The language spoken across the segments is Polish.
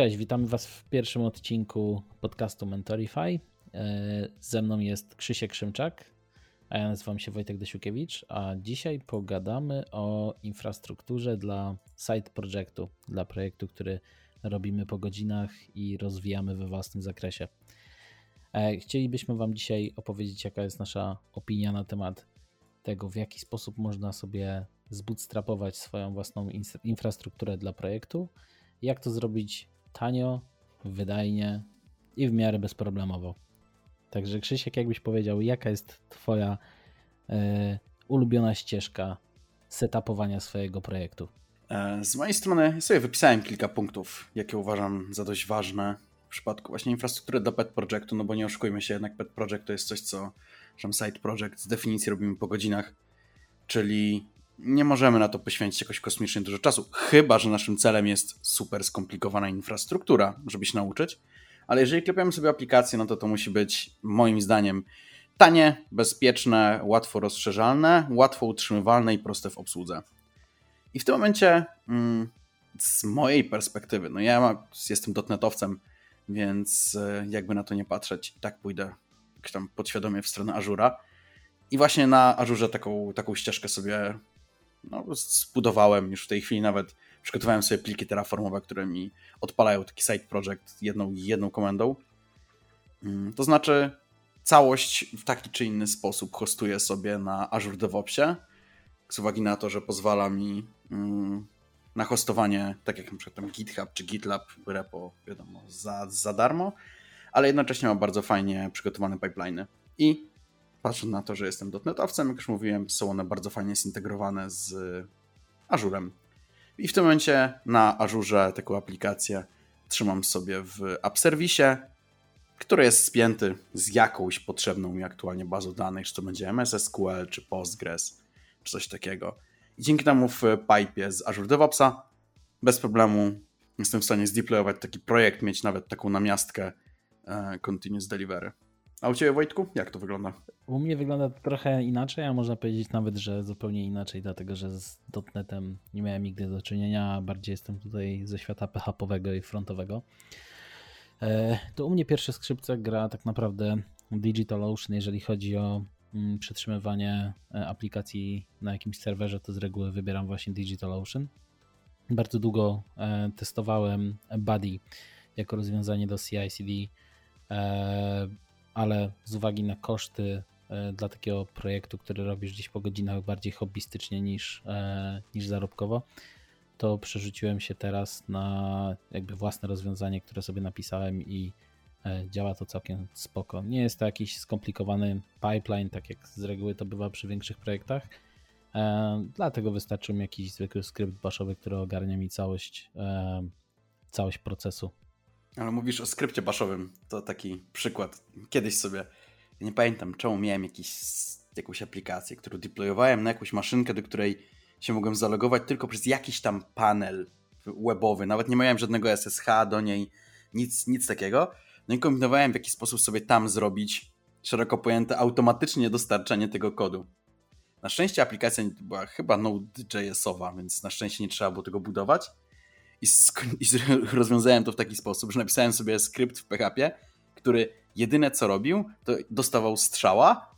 Cześć, witamy Was w pierwszym odcinku podcastu Mentorify. Ze mną jest Krzysiek Szymczak, a ja nazywam się Wojtek Desiukiewicz, a dzisiaj pogadamy o infrastrukturze dla side projektu, dla projektu, który robimy po godzinach i rozwijamy we własnym zakresie. E, chcielibyśmy Wam dzisiaj opowiedzieć, jaka jest nasza opinia na temat tego, w jaki sposób można sobie zbootstrapować swoją własną infrastrukturę dla projektu, jak to zrobić tanio, wydajnie i w miarę bezproblemowo. Także Krzysiek, jakbyś powiedział, jaka jest Twoja e, ulubiona ścieżka setupowania swojego projektu? E, z mojej strony sobie wypisałem kilka punktów, jakie uważam za dość ważne w przypadku właśnie infrastruktury do pet projectu, no bo nie oszukujmy się, jednak pet project to jest coś, co że side project z definicji robimy po godzinach, czyli nie możemy na to poświęcić jakoś kosmicznie dużo czasu, chyba że naszym celem jest super skomplikowana infrastruktura, żeby się nauczyć. Ale jeżeli klepiamy sobie aplikację, no to to musi być moim zdaniem tanie, bezpieczne, łatwo rozszerzalne, łatwo utrzymywalne i proste w obsłudze. I w tym momencie, mm, z mojej perspektywy, no ja jestem dotnetowcem, więc e, jakby na to nie patrzeć, tak pójdę tam podświadomie w stronę Ażura. I właśnie na Ażurze taką, taką ścieżkę sobie no, zbudowałem już w tej chwili nawet przygotowałem sobie pliki terraformowe, które mi odpalają taki side project jedną, jedną komendą. Mm, to znaczy całość w taki czy inny sposób hostuję sobie na Azure DevOpsie z uwagi na to, że pozwala mi mm, na hostowanie, tak jak na przykład GitHub czy GitLab repo, wiadomo, za, za darmo, ale jednocześnie ma bardzo fajnie przygotowane pipeliny. I patrząc na to, że jestem dotnetowcem, jak już mówiłem, są one bardzo fajnie zintegrowane z Azurem. I w tym momencie na Azurze taką aplikację trzymam sobie w App Service, który jest spięty z jakąś potrzebną mi aktualnie bazą danych, czy to będzie MS SQL, czy Postgres, czy coś takiego. I dzięki temu w pipe z Azure DevOpsa bez problemu jestem w stanie zdeployować taki projekt, mieć nawet taką namiastkę e, Continuous Delivery. A u Ciebie Wojtku, jak to wygląda? U mnie wygląda to trochę inaczej, a można powiedzieć nawet, że zupełnie inaczej, dlatego że z .NETem nie miałem nigdy do czynienia, bardziej jestem tutaj ze świata PHP-owego i frontowego. E, to u mnie pierwsze skrzypce gra tak naprawdę DigitalOcean, jeżeli chodzi o mm, przetrzymywanie e, aplikacji na jakimś serwerze, to z reguły wybieram właśnie DigitalOcean. Bardzo długo e, testowałem Buddy jako rozwiązanie do CI/CD ale z uwagi na koszty e, dla takiego projektu, który robisz gdzieś po godzinach bardziej hobbystycznie niż, e, niż zarobkowo, to przerzuciłem się teraz na jakby własne rozwiązanie, które sobie napisałem i e, działa to całkiem spoko. Nie jest to jakiś skomplikowany pipeline, tak jak z reguły to bywa przy większych projektach. Dlatego wystarczy mi jakiś zwykły skrypt baszowy, który ogarnia mi całość, całość procesu ale mówisz o skrypcie baszowym. To taki przykład. Kiedyś sobie, nie pamiętam czemu miałem jakiś, jakąś aplikację, którą deployowałem na jakąś maszynkę, do której się mogłem zalogować tylko przez jakiś tam panel webowy. Nawet nie miałem żadnego SSH do niej, nic, nic takiego. No i kombinowałem w jaki sposób sobie tam zrobić szeroko pojęte automatycznie dostarczanie tego kodu. Na szczęście aplikacja była chyba Node.jsowa, więc na szczęście nie trzeba było tego budować i, i rozwiązałem to w taki sposób, że napisałem sobie skrypt w PHP, który jedyne co robił, to dostawał strzała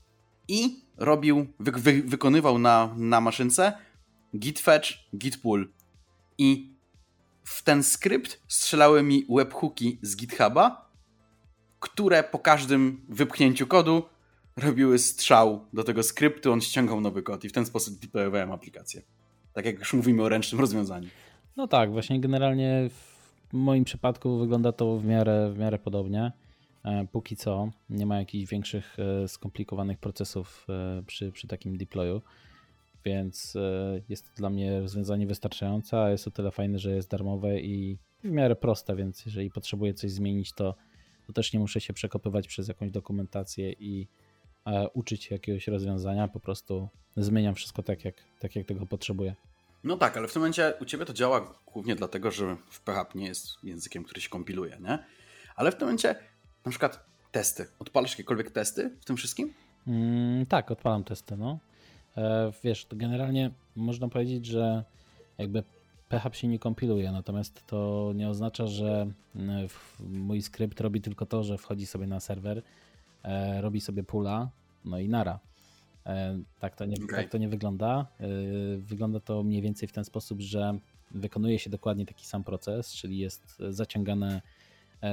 i robił, wy, wy, wykonywał na, na maszynce git fetch, git pull. I w ten skrypt strzelały mi webhooki z GitHuba, które po każdym wypchnięciu kodu robiły strzał do tego skryptu, on ściągał nowy kod i w ten sposób deployowałem aplikację. Tak jak już mówimy o ręcznym rozwiązaniu. No tak, właśnie generalnie w moim przypadku wygląda to w miarę, w miarę podobnie. E, póki co nie ma jakichś większych e, skomplikowanych procesów e, przy, przy takim deployu, więc jest to dla mnie rozwiązanie wystarczające, a jest o tyle fajne, że jest darmowe i w miarę proste, więc jeżeli potrzebuję coś zmienić, to, to też nie muszę się przekopywać przez jakąś dokumentację i uczyć jakiegoś rozwiązania, po prostu zmieniam wszystko tak, jak, tak jak tego potrzebuję. No tak, ale w tym momencie u Ciebie to działa głównie dlatego, że w PHP nie jest językiem, który się kompiluje, nie? Ale w tym momencie na przykład testy. Odpalasz jakiekolwiek testy w tym wszystkim? Mm, tak, odpalam testy, no. E, wiesz, to generalnie można powiedzieć, że jakby PHP się nie kompiluje, natomiast to nie oznacza, że mój skrypt robi tylko to, że wchodzi sobie na serwer, robi sobie pula, no i nara. Tak to nie, okay. tak to nie wygląda. Wygląda to mniej więcej w ten sposób, że wykonuje się dokładnie taki sam proces, czyli jest zaciągane,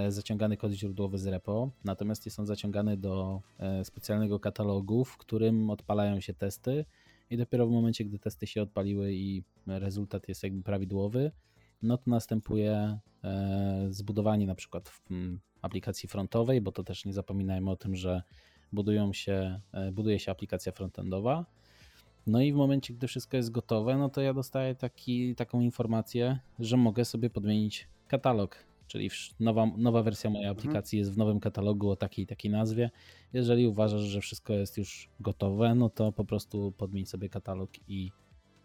zaciągany kod źródłowy z repo, natomiast jest on zaciągany do specjalnego katalogu, w którym odpalają się testy i dopiero w momencie, gdy testy się odpaliły i rezultat jest jakby prawidłowy, no to następuje e, zbudowanie na przykład w aplikacji frontowej, bo to też nie zapominajmy o tym, że budują się, e, buduje się aplikacja frontendowa. No i w momencie, gdy wszystko jest gotowe, no to ja dostaję taki, taką informację, że mogę sobie podmienić katalog czyli nowa, nowa wersja mojej mhm. aplikacji mhm. jest w nowym katalogu o takiej takiej nazwie. Jeżeli uważasz, że wszystko jest już gotowe, no to po prostu podmień sobie katalog i,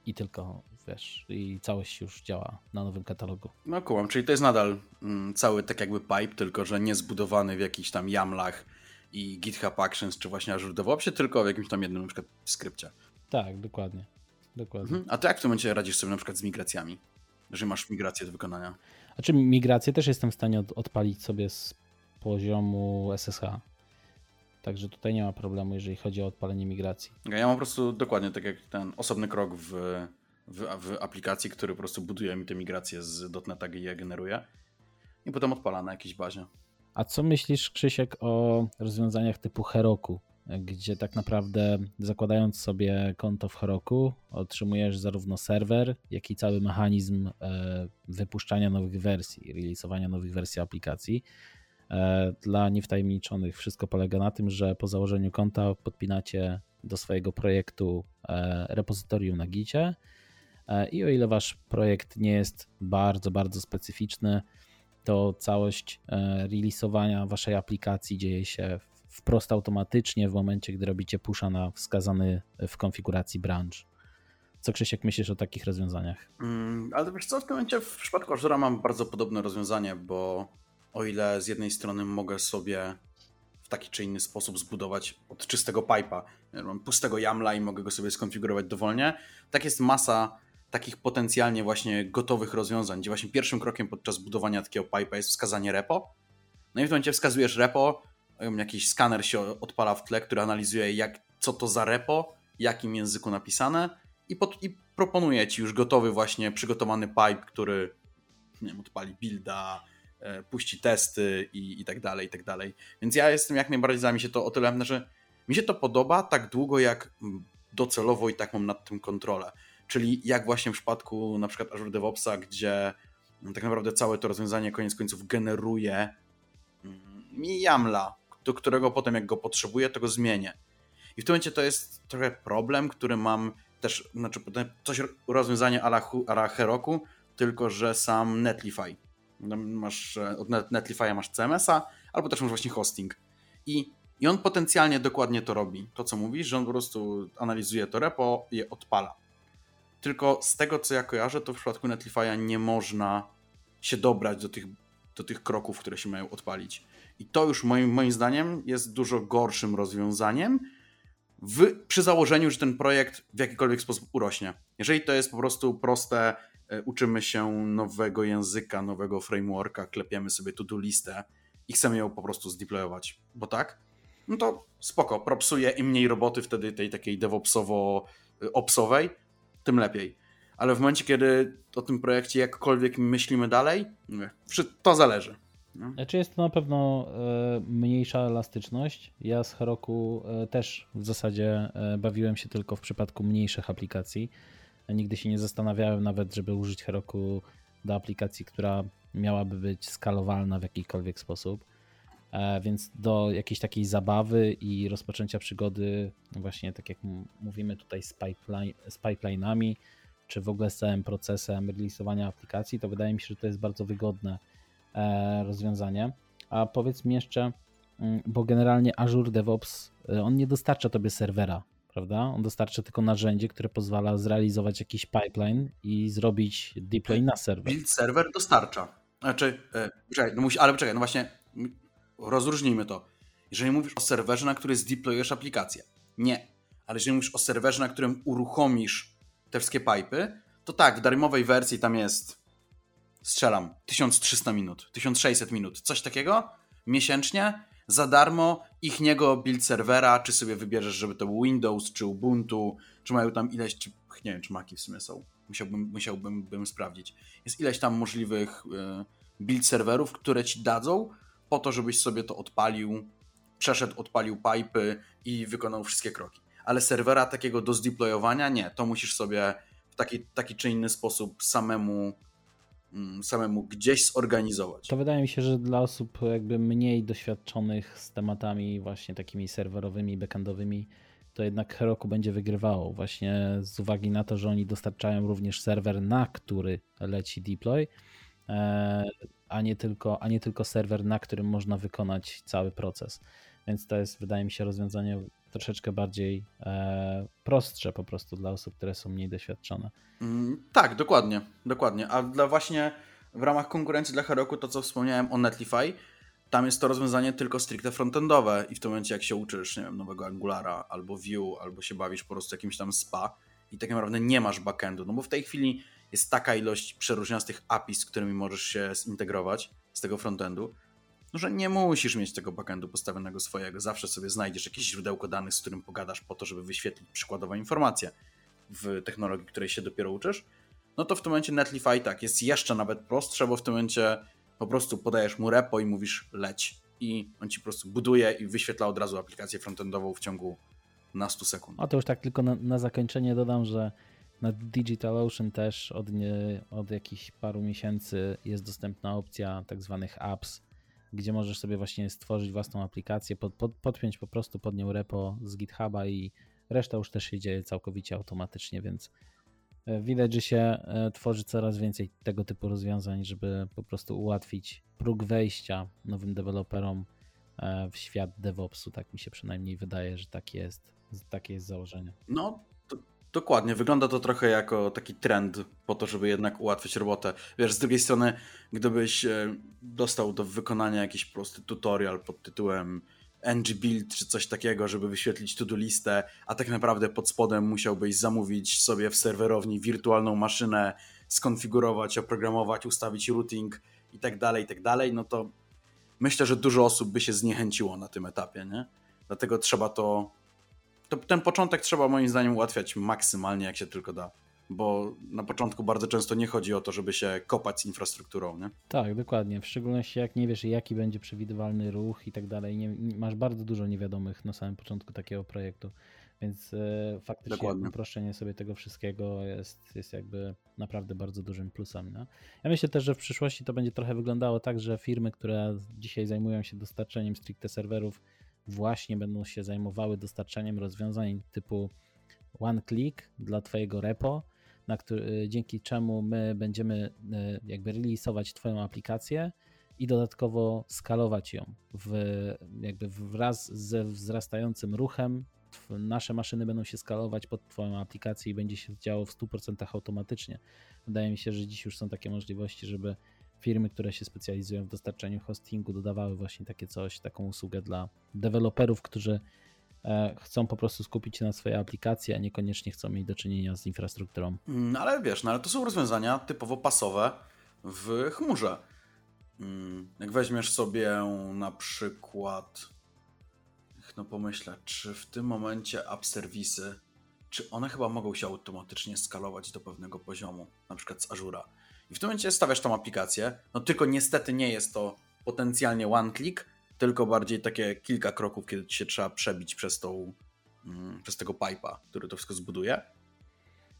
i tylko wiesz, i całość już działa na nowym katalogu. No kułam, czyli to jest nadal mm, cały tak jakby pipe, tylko że nie zbudowany w jakichś tam YAMLach i GitHub Actions, czy właśnie Azure DevOpsie, tylko w jakimś tam jednym na przykład skrypcie. Tak, dokładnie. dokładnie. Mhm. A ty jak w tym momencie radzisz sobie na przykład z migracjami? Jeżeli masz migrację do wykonania? Znaczy migrację też jestem w stanie od, odpalić sobie z poziomu SSH. Także tutaj nie ma problemu, jeżeli chodzi o odpalenie migracji. Ja mam po prostu dokładnie tak jak ten osobny krok w, w, w aplikacji, który po prostu buduje mi te migracje z .NET GE generuje i potem odpala na jakiejś bazie. A co myślisz, Krzysiek, o rozwiązaniach typu Heroku? gdzie tak naprawdę zakładając sobie konto w Heroku, otrzymujesz zarówno serwer, jak i cały mechanizm e, wypuszczania nowych wersji, releasowania nowych wersji aplikacji. E, dla niewtajemniczonych wszystko polega na tym, że po założeniu konta podpinacie do swojego projektu e, repozytorium na Gicie i o ile wasz projekt nie jest bardzo, bardzo specyficzny, to całość releasowania waszej aplikacji dzieje się wprost automatycznie w momencie, gdy robicie pusha na wskazany w konfiguracji branch. Co Krzysiek myślisz o takich rozwiązaniach? Mm, ale wiesz co, w tym momencie w przypadku Azura mam bardzo podobne rozwiązanie, bo o ile z jednej strony mogę sobie w taki czy inny sposób zbudować od czystego pipa, mam pustego YAMLa i mogę go sobie skonfigurować dowolnie, tak jest masa takich potencjalnie właśnie gotowych rozwiązań, gdzie właśnie pierwszym krokiem podczas budowania takiego pipa jest wskazanie repo. No i w tym momencie wskazujesz repo, jakiś skaner się odpala w tle, który analizuje jak, co to za repo, jakim języku napisane i, pod, i proponuje ci już gotowy właśnie przygotowany pipe, który nie wiem, odpali builda, e, puści testy i, i tak dalej, i tak dalej. Więc ja jestem jak najbardziej za mi się to o tyle, że mi się to podoba tak długo jak docelowo i tak mam nad tym kontrolę. Czyli jak właśnie w przypadku na przykład Azure DevOpsa, gdzie tak naprawdę całe to rozwiązanie koniec końców generuje mi YAMLa, do którego potem jak go potrzebuję, to go zmienię. I w tym momencie to jest trochę problem, który mam też, znaczy coś rozwiązanie ala, ala Heroku, tylko że sam Netlify. No, masz, od Netlify'a masz CMS-a, albo też masz właśnie hosting. I, I on potencjalnie dokładnie to robi. To, co mówisz, że on po prostu analizuje to repo je odpala. Tylko z tego, co ja kojarzę, to w przypadku Netlify'a nie można się dobrać do tych, do tych kroków, które się mają odpalić. I to już moim, moim zdaniem jest dużo gorszym rozwiązaniem w, przy założeniu, że ten projekt w jakikolwiek sposób urośnie. Jeżeli to jest po prostu proste, e, uczymy się nowego języka, nowego frameworka, klepiemy sobie to-do listę i chcemy ją po prostu zdeployować, bo tak, no to spoko, propsuje im mniej roboty wtedy tej takiej DevOpsowo-opsowej, tym lepiej. Ale w momencie, kiedy o tym projekcie jakkolwiek myślimy dalej, to zależy. No. Znaczy jest to na pewno e, mniejsza elastyczność. Ja z Heroku e, też w zasadzie e, bawiłem się tylko w przypadku mniejszych aplikacji. Nigdy się nie zastanawiałem nawet, żeby użyć Heroku do aplikacji, która miałaby być skalowalna w jakikolwiek sposób. Więc do jakiejś takiej zabawy i rozpoczęcia przygody, właśnie tak jak mówimy tutaj z, pipeline, z pipeline'ami, czy w ogóle z całym procesem releasowania aplikacji, to wydaje mi się, że to jest bardzo wygodne E, rozwiązanie. A powiedz mi jeszcze, mm, bo generalnie Azure DevOps, e, on nie dostarcza tobie serwera, prawda? On dostarcza tylko narzędzie, które pozwala zrealizować jakiś pipeline i zrobić deploy na serwer. Build serwer dostarcza. Znaczy, e, czekaj, no musi, ale czekaj, no właśnie rozróżnijmy to. Jeżeli mówisz o serwerze, na który zdeployujesz aplikację, nie. Ale jeżeli mówisz o serwerze, na którym uruchomisz te wszystkie pipy, to tak, w darmowej wersji tam jest, strzelam, 1300 minut, 1600 minut, coś takiego miesięcznie za darmo ich niego build serwera, czy sobie wybierzesz, żeby to był Windows, czy Ubuntu, czy mają tam ileś, czy, nie wiem, czy Maki w sumie są. Musiałbym, musiałbym bym sprawdzić. Jest ileś tam możliwych y, build serwerów, które ci dadzą po to, żebyś sobie to odpalił, przeszedł, odpalił pipy i wykonał wszystkie kroki. Ale serwera takiego do zdeployowania nie, to musisz sobie w taki, taki czy inny sposób samemu Mm, samemu gdzieś zorganizować. To wydaje mi się, że dla osób jakby mniej doświadczonych z tematami właśnie takimi serwerowymi, backendowymi, to jednak Heroku będzie wygrywało właśnie z uwagi na to, że oni dostarczają również serwer, na który leci deploy, a nie tylko, a nie tylko serwer, na którym można wykonać cały proces. Więc to jest, wydaje mi się, rozwiązanie troszeczkę bardziej e, prostsze po prostu dla osób, które są mniej doświadczone. Mm, tak, dokładnie, dokładnie. A dla właśnie w ramach konkurencji dla Heroku, to co wspomniałem o Netlify, tam jest to rozwiązanie tylko stricte frontendowe i w tym momencie jak się uczysz, nie wiem, nowego Angulara albo Vue, albo się bawisz po prostu jakimś tam SPA i tak naprawdę nie masz backendu, no bo w tej chwili jest taka ilość przeróżniastych API, z którymi możesz się zintegrować z tego frontendu, no, że nie musisz mieć tego backendu postawionego swojego. Zawsze sobie znajdziesz jakieś źródełko danych, z którym pogadasz po to, żeby wyświetlić przykładowe informacje w technologii, której się dopiero uczysz. No to w tym momencie Netlify tak, jest jeszcze nawet prostsze, bo w tym momencie po prostu podajesz mu repo i mówisz leć. I on ci po prostu buduje i wyświetla od razu aplikację frontendową w ciągu na 100 sekund. A to już tak tylko na, na zakończenie dodam, że na DigitalOcean też od, nie, od jakichś paru miesięcy jest dostępna opcja tak zwanych apps, gdzie możesz sobie właśnie stworzyć własną aplikację, pod, pod, podpiąć po prostu pod nią repo z GitHuba i reszta już też się dzieje całkowicie automatycznie, więc e, widać, że się e, tworzy coraz więcej tego typu rozwiązań, żeby po prostu ułatwić próg wejścia nowym deweloperom e, w świat DevOpsu. Tak mi się przynajmniej wydaje, że tak jest, takie jest założenie. No, Dokładnie, wygląda to trochę jako taki trend po to, żeby jednak ułatwić robotę. Wiesz, z drugiej strony, gdybyś e, dostał do wykonania jakiś prosty tutorial pod tytułem ng build czy coś takiego, żeby wyświetlić to-do listę, a tak naprawdę pod spodem musiałbyś zamówić sobie w serwerowni wirtualną maszynę, skonfigurować, oprogramować, ustawić routing i tak dalej, i tak dalej, no to myślę, że dużo osób by się zniechęciło na tym etapie, nie? Dlatego trzeba to to ten początek trzeba moim zdaniem ułatwiać maksymalnie jak się tylko da. Bo na początku bardzo często nie chodzi o to, żeby się kopać z infrastrukturą, nie? Tak, dokładnie. W szczególności jak nie wiesz, jaki będzie przewidywalny ruch i tak dalej. Nie, masz bardzo dużo niewiadomych na samym początku takiego projektu. Więc e, faktycznie Dokładnie. uproszczenie sobie tego wszystkiego jest, jest jakby naprawdę bardzo dużym plusem. No? Ja myślę też, że w przyszłości to będzie trochę wyglądało tak, że firmy, które dzisiaj zajmują się dostarczeniem stricte serwerów, właśnie będą się zajmowały dostarczaniem rozwiązań typu one click dla Twojego repo, który, dzięki czemu my będziemy e, jakby releasować Twoją aplikację i dodatkowo skalować ją w, jakby wraz ze wzrastającym ruchem. Nasze maszyny będą się skalować pod Twoją aplikację i będzie się działo w 100% automatycznie. Wydaje mi się, że dziś już są takie możliwości, żeby firmy, które się specjalizują w dostarczaniu hostingu, dodawały właśnie takie coś, taką usługę dla deweloperów, którzy e, chcą po prostu skupić się na swojej aplikacji, a niekoniecznie chcą mieć do czynienia z infrastrukturą. No ale wiesz, no ale to są rozwiązania typowo pasowe w chmurze. Mm, jak weźmiesz sobie na przykład, no pomyślę, czy w tym momencie app serwisy, czy one chyba mogą się automatycznie skalować do pewnego poziomu, na przykład z Azura. I w tym momencie stawiasz tą aplikację, no tylko niestety nie jest to potencjalnie one click, tylko bardziej takie kilka kroków, kiedy się trzeba przebić przez tą, mm, przez tego pipa, który to wszystko zbuduje.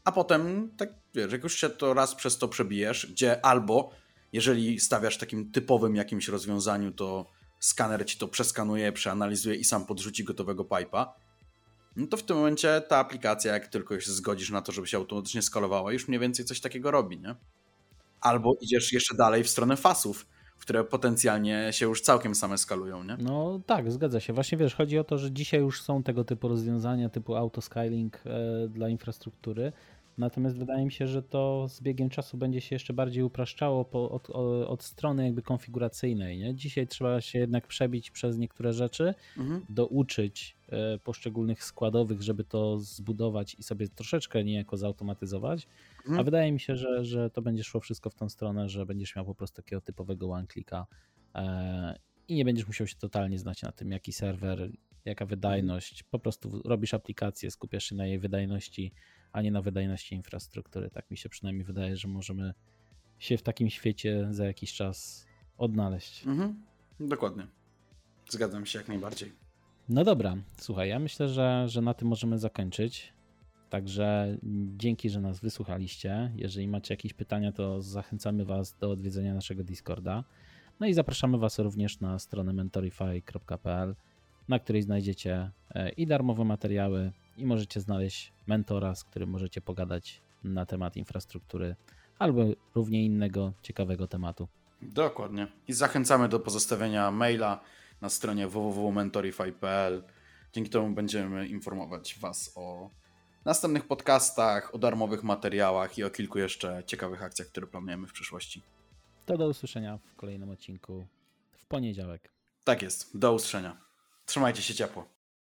A potem, tak wiesz, jak już się to raz przez to przebijesz, gdzie albo jeżeli stawiasz takim typowym jakimś rozwiązaniu, to skaner ci to przeskanuje, przeanalizuje i sam podrzuci gotowego pipa, no to w tym momencie ta aplikacja, jak tylko się zgodzisz na to, żeby się automatycznie skalowała, już mniej więcej coś takiego robi, nie? Albo idziesz jeszcze dalej w stronę fasów, które potencjalnie się już całkiem same skalują, nie? No tak, zgadza się. Właśnie wiesz, chodzi o to, że dzisiaj już są tego typu rozwiązania, typu autoscaling e, dla infrastruktury, Natomiast wydaje mi się, że to z biegiem czasu będzie się jeszcze bardziej upraszczało po, od, od, strony jakby konfiguracyjnej. Nie? Dzisiaj trzeba się jednak przebić przez niektóre rzeczy, mhm. douczyć e, poszczególnych składowych, żeby to zbudować i sobie troszeczkę niejako zautomatyzować. Mhm. A wydaje mi się, że, że to będzie szło wszystko w tą stronę, że będziesz miał po prostu takiego typowego one-clicka e, i nie będziesz musiał się totalnie znać na tym, jaki serwer, jaka wydajność. Po prostu robisz aplikację, skupiasz się na jej wydajności, a nie na wydajności infrastruktury. Tak mi się przynajmniej wydaje, że możemy się w takim świecie za jakiś czas odnaleźć. Mhm. Dokładnie. Zgadzam się jak najbardziej. No dobra, słuchaj, ja myślę, że, że na tym możemy zakończyć. Także dzięki, że nas wysłuchaliście. Jeżeli macie jakieś pytania, to zachęcamy Was do odwiedzenia naszego Discorda. No i zapraszamy Was również na stronę mentorify.pl, na której znajdziecie e, i darmowe materiały, i możecie znaleźć mentora, z którym możecie pogadać na temat infrastruktury albo równie innego ciekawego tematu. Dokładnie. I zachęcamy do pozostawienia maila na stronie www.mentorify.pl. Dzięki temu będziemy informować Was o następnych podcastach, o darmowych materiałach i o kilku jeszcze ciekawych akcjach, które planujemy w przyszłości. To do usłyszenia w kolejnym odcinku w poniedziałek. Tak jest. Do usłyszenia. Trzymajcie się ciepło.